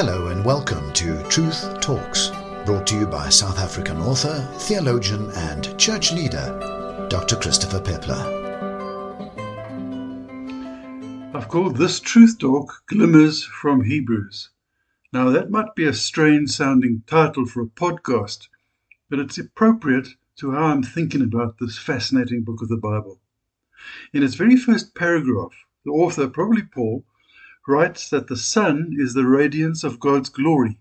Hello and welcome to Truth Talks, brought to you by South African author, theologian, and church leader, Dr. Christopher Peppler. I've called this Truth Talk Glimmers from Hebrews. Now, that might be a strange sounding title for a podcast, but it's appropriate to how I'm thinking about this fascinating book of the Bible. In its very first paragraph, the author, probably Paul, writes that the Son is the radiance of God's glory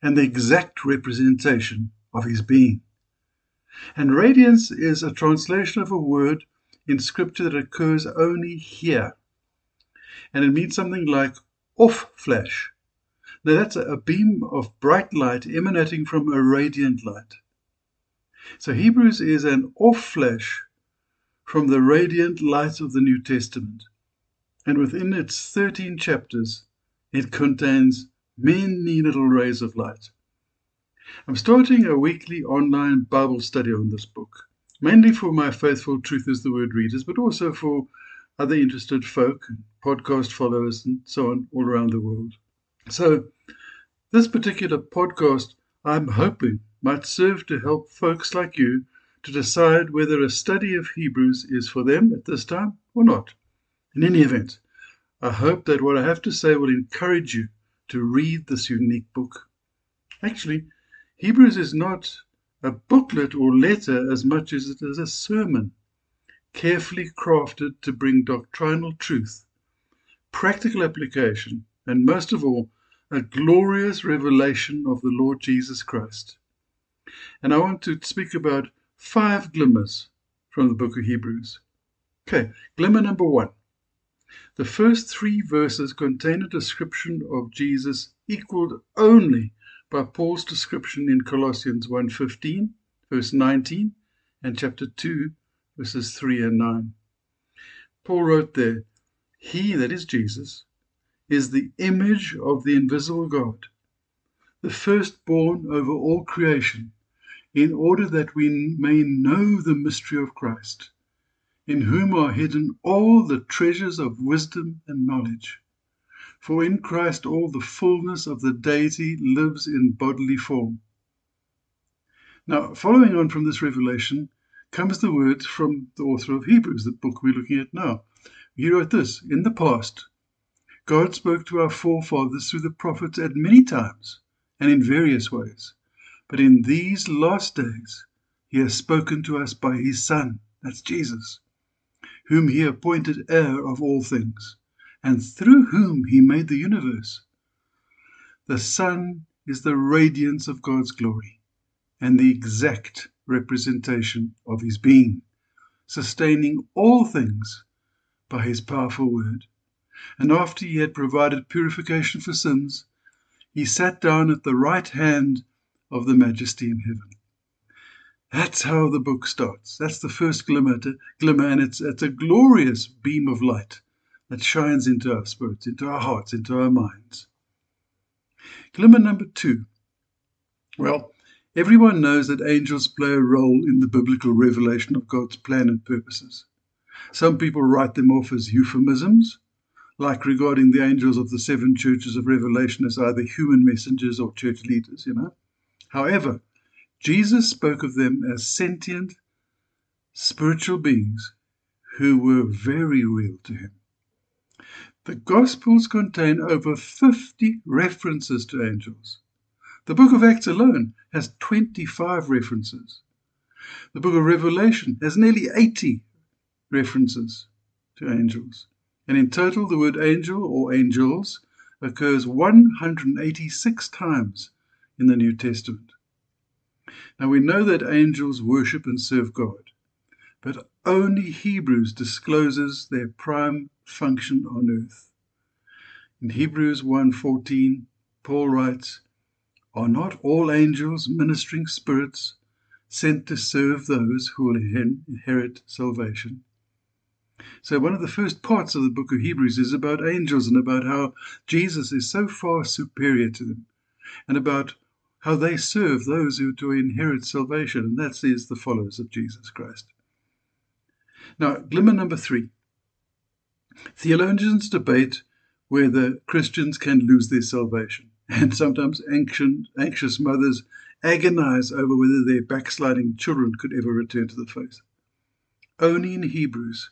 and the exact representation of his being. And radiance is a translation of a word in scripture that occurs only here. And it means something like off flash. Now that's a beam of bright light emanating from a radiant light. So Hebrews is an off flash from the radiant light of the New Testament and within its 13 chapters, it contains many little rays of light. I'm starting a weekly online Bible study on this book, mainly for my faithful Truth is the Word readers, but also for other interested folk, podcast followers, and so on all around the world. So, this particular podcast, I'm hoping, might serve to help folks like you to decide whether a study of Hebrews is for them at this time or not. In any event, I hope that what I have to say will encourage you to read this unique book. Actually, Hebrews is not a booklet or letter as much as it is a sermon, carefully crafted to bring doctrinal truth, practical application, and most of all, a glorious revelation of the Lord Jesus Christ. And I want to speak about five glimmers from the book of Hebrews. Okay, glimmer number one the first three verses contain a description of Jesus equaled only by Paul's description in Colossians 1:15, verse 19, and chapter 2, verses 3 and 9. Paul wrote there, He, that is Jesus, is the image of the invisible God, the firstborn over all creation, in order that we may know the mystery of Christ in whom are hidden all the treasures of wisdom and knowledge. For in Christ all the fullness of the deity lives in bodily form. Now, following on from this revelation comes the words from the author of Hebrews, the book we're looking at now. He wrote this In the past, God spoke to our forefathers through the prophets at many times and in various ways. But in these last days, He has spoken to us by His Son, that's Jesus whom he appointed heir of all things, and through whom he made the universe. The Son is the radiance of God's glory and the exact representation of his being, sustaining all things by his powerful word. And after he had provided purification for sins, he sat down at the right hand of the majesty in heaven. That's how the book starts. That's the first glimmer, to, glimmer, and it's it's a glorious beam of light that shines into our spirits, into our hearts, into our minds. Glimmer number two. Well, everyone knows that angels play a role in the biblical revelation of God's plan and purposes. Some people write them off as euphemisms, like regarding the angels of the seven churches of Revelation as either human messengers or church leaders, you know. However, Jesus spoke of them as sentient, spiritual beings who were very real to him. The Gospels contain over 50 references to angels. The book of Acts alone has 25 references. The book of Revelation has nearly 80 references to angels. And in total, the word angel or angels occurs 186 times in the New Testament. Now we know that angels worship and serve God, but only Hebrews discloses their prime function on earth. In Hebrews 1:14, Paul writes, "Are not all angels ministering spirits sent to serve those who will inherit salvation?" So one of the first parts of the book of Hebrews is about angels and about how Jesus is so far superior to them and about how they serve those who to inherit salvation, and that is the followers of Jesus Christ. Now, glimmer number three. Theologians debate whether Christians can lose their salvation. and sometimes anxious, anxious mothers agonize over whether their backsliding children could ever return to the faith. Only in Hebrews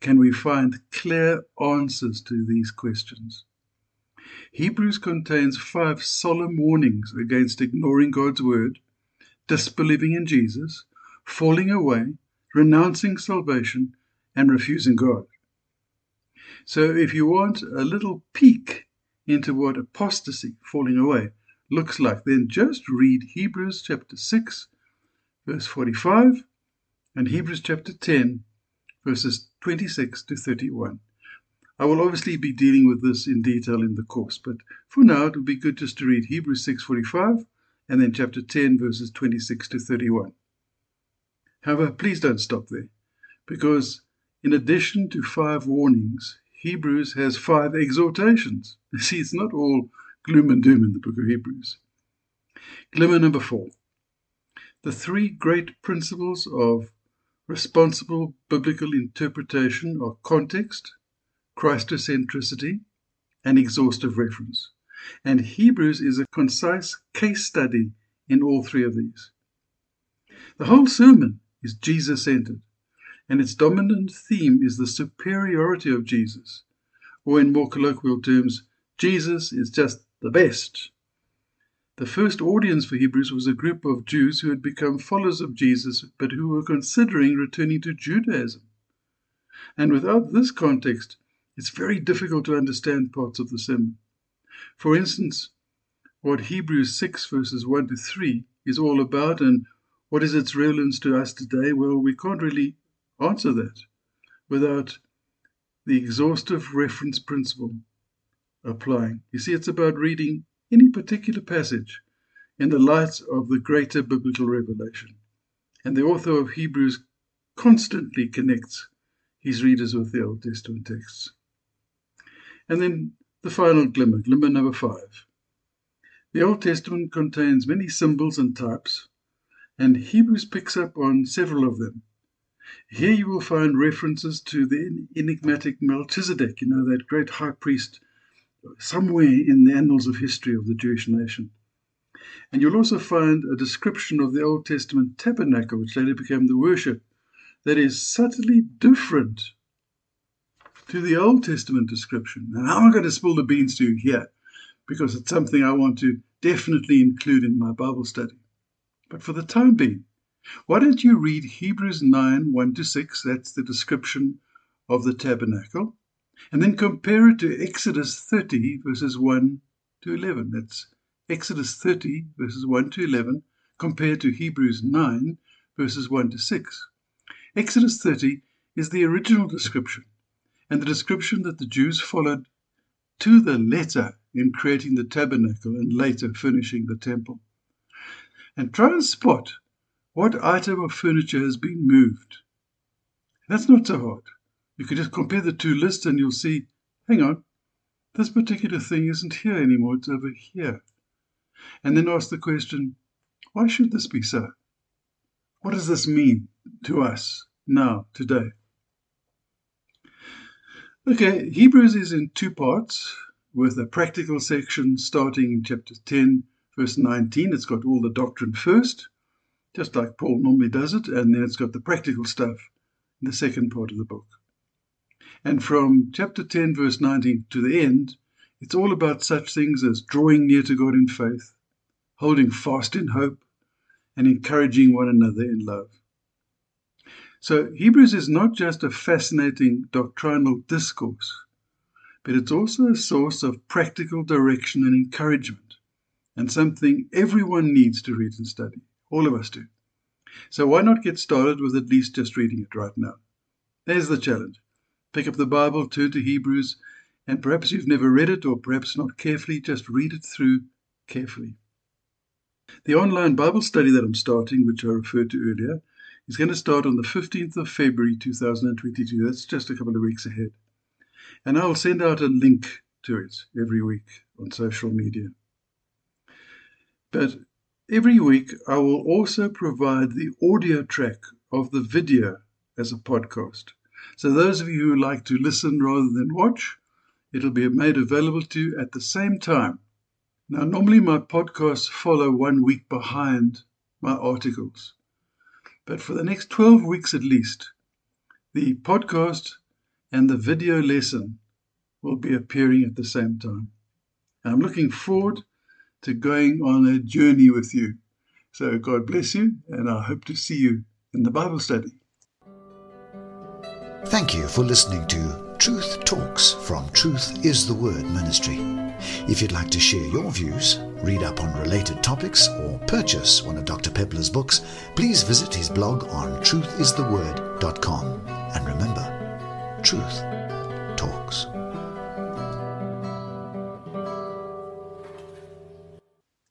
can we find clear answers to these questions. Hebrews contains five solemn warnings against ignoring God's word, disbelieving in Jesus, falling away, renouncing salvation, and refusing God. So, if you want a little peek into what apostasy, falling away, looks like, then just read Hebrews chapter 6, verse 45, and Hebrews chapter 10, verses 26 to 31. I will obviously be dealing with this in detail in the course, but for now it would be good just to read Hebrews 6:45 and then chapter 10 verses 26 to 31. However, please don't stop there, because in addition to five warnings, Hebrews has five exhortations. See, it's not all gloom and doom in the book of Hebrews. Glimmer number four. The three great principles of responsible biblical interpretation are context, Christocentricity, and exhaustive reference. And Hebrews is a concise case study in all three of these. The whole sermon is Jesus centered, and its dominant theme is the superiority of Jesus, or in more colloquial terms, Jesus is just the best. The first audience for Hebrews was a group of Jews who had become followers of Jesus but who were considering returning to Judaism. And without this context, it's very difficult to understand parts of the sermon. For instance, what Hebrews 6 verses 1 to 3 is all about and what is its relevance to us today, well, we can't really answer that without the exhaustive reference principle applying. You see, it's about reading any particular passage in the light of the greater biblical revelation. And the author of Hebrews constantly connects his readers with the Old Testament texts. And then the final glimmer, glimmer number five. The Old Testament contains many symbols and types, and Hebrews picks up on several of them. Here you will find references to the enigmatic Melchizedek, you know, that great high priest somewhere in the annals of history of the Jewish nation. And you'll also find a description of the Old Testament tabernacle, which later became the worship, that is subtly different to the Old Testament description. And I'm going to spill the beans to you here because it's something I want to definitely include in my Bible study. But for the time being, why don't you read Hebrews 9 1 to 6? That's the description of the tabernacle. And then compare it to Exodus 30, verses 1 to 11. That's Exodus 30, verses 1 to 11, compared to Hebrews 9, verses 1 to 6. Exodus 30 is the original description, and the description that the Jews followed to the letter in creating the tabernacle and later finishing the temple. And try and spot what item of furniture has been moved. That's not so hard. You can just compare the two lists and you'll see, hang on, this particular thing isn't here anymore, it's over here. And then ask the question, why should this be so? What does this mean to us now, today? Okay, Hebrews is in two parts with a practical section starting in chapter 10, verse 19. It's got all the doctrine first, just like Paul normally does it, and then it's got the practical stuff in the second part of the book. And from chapter 10, verse 19 to the end, it's all about such things as drawing near to God in faith, holding fast in hope, and encouraging one another in love. So, Hebrews is not just a fascinating doctrinal discourse, but it's also a source of practical direction and encouragement, and something everyone needs to read and study. All of us do. So, why not get started with at least just reading it right now? There's the challenge. Pick up the Bible, turn to Hebrews, and perhaps you've never read it, or perhaps not carefully, just read it through carefully. The online Bible study that I'm starting, which I referred to earlier, is going to start on the 15th of February 2022. That's just a couple of weeks ahead. And I'll send out a link to it every week on social media. But every week, I will also provide the audio track of the video as a podcast. So those of you who like to listen rather than watch, it'll be made available to you at the same time Now, normally my podcasts follow one week behind my articles. But for the next 12 weeks at least, the podcast and the video lesson will be appearing at the same time. I'm looking forward to going on a journey with you. So, God bless you, and I hope to see you in the Bible study. Thank you for listening to Truth Talks from Truth is the Word Ministry. If you'd like to share your views, read up on related topics, or purchase one of Dr. Peppler's books, please visit his blog on truthistheword.com. And remember, truth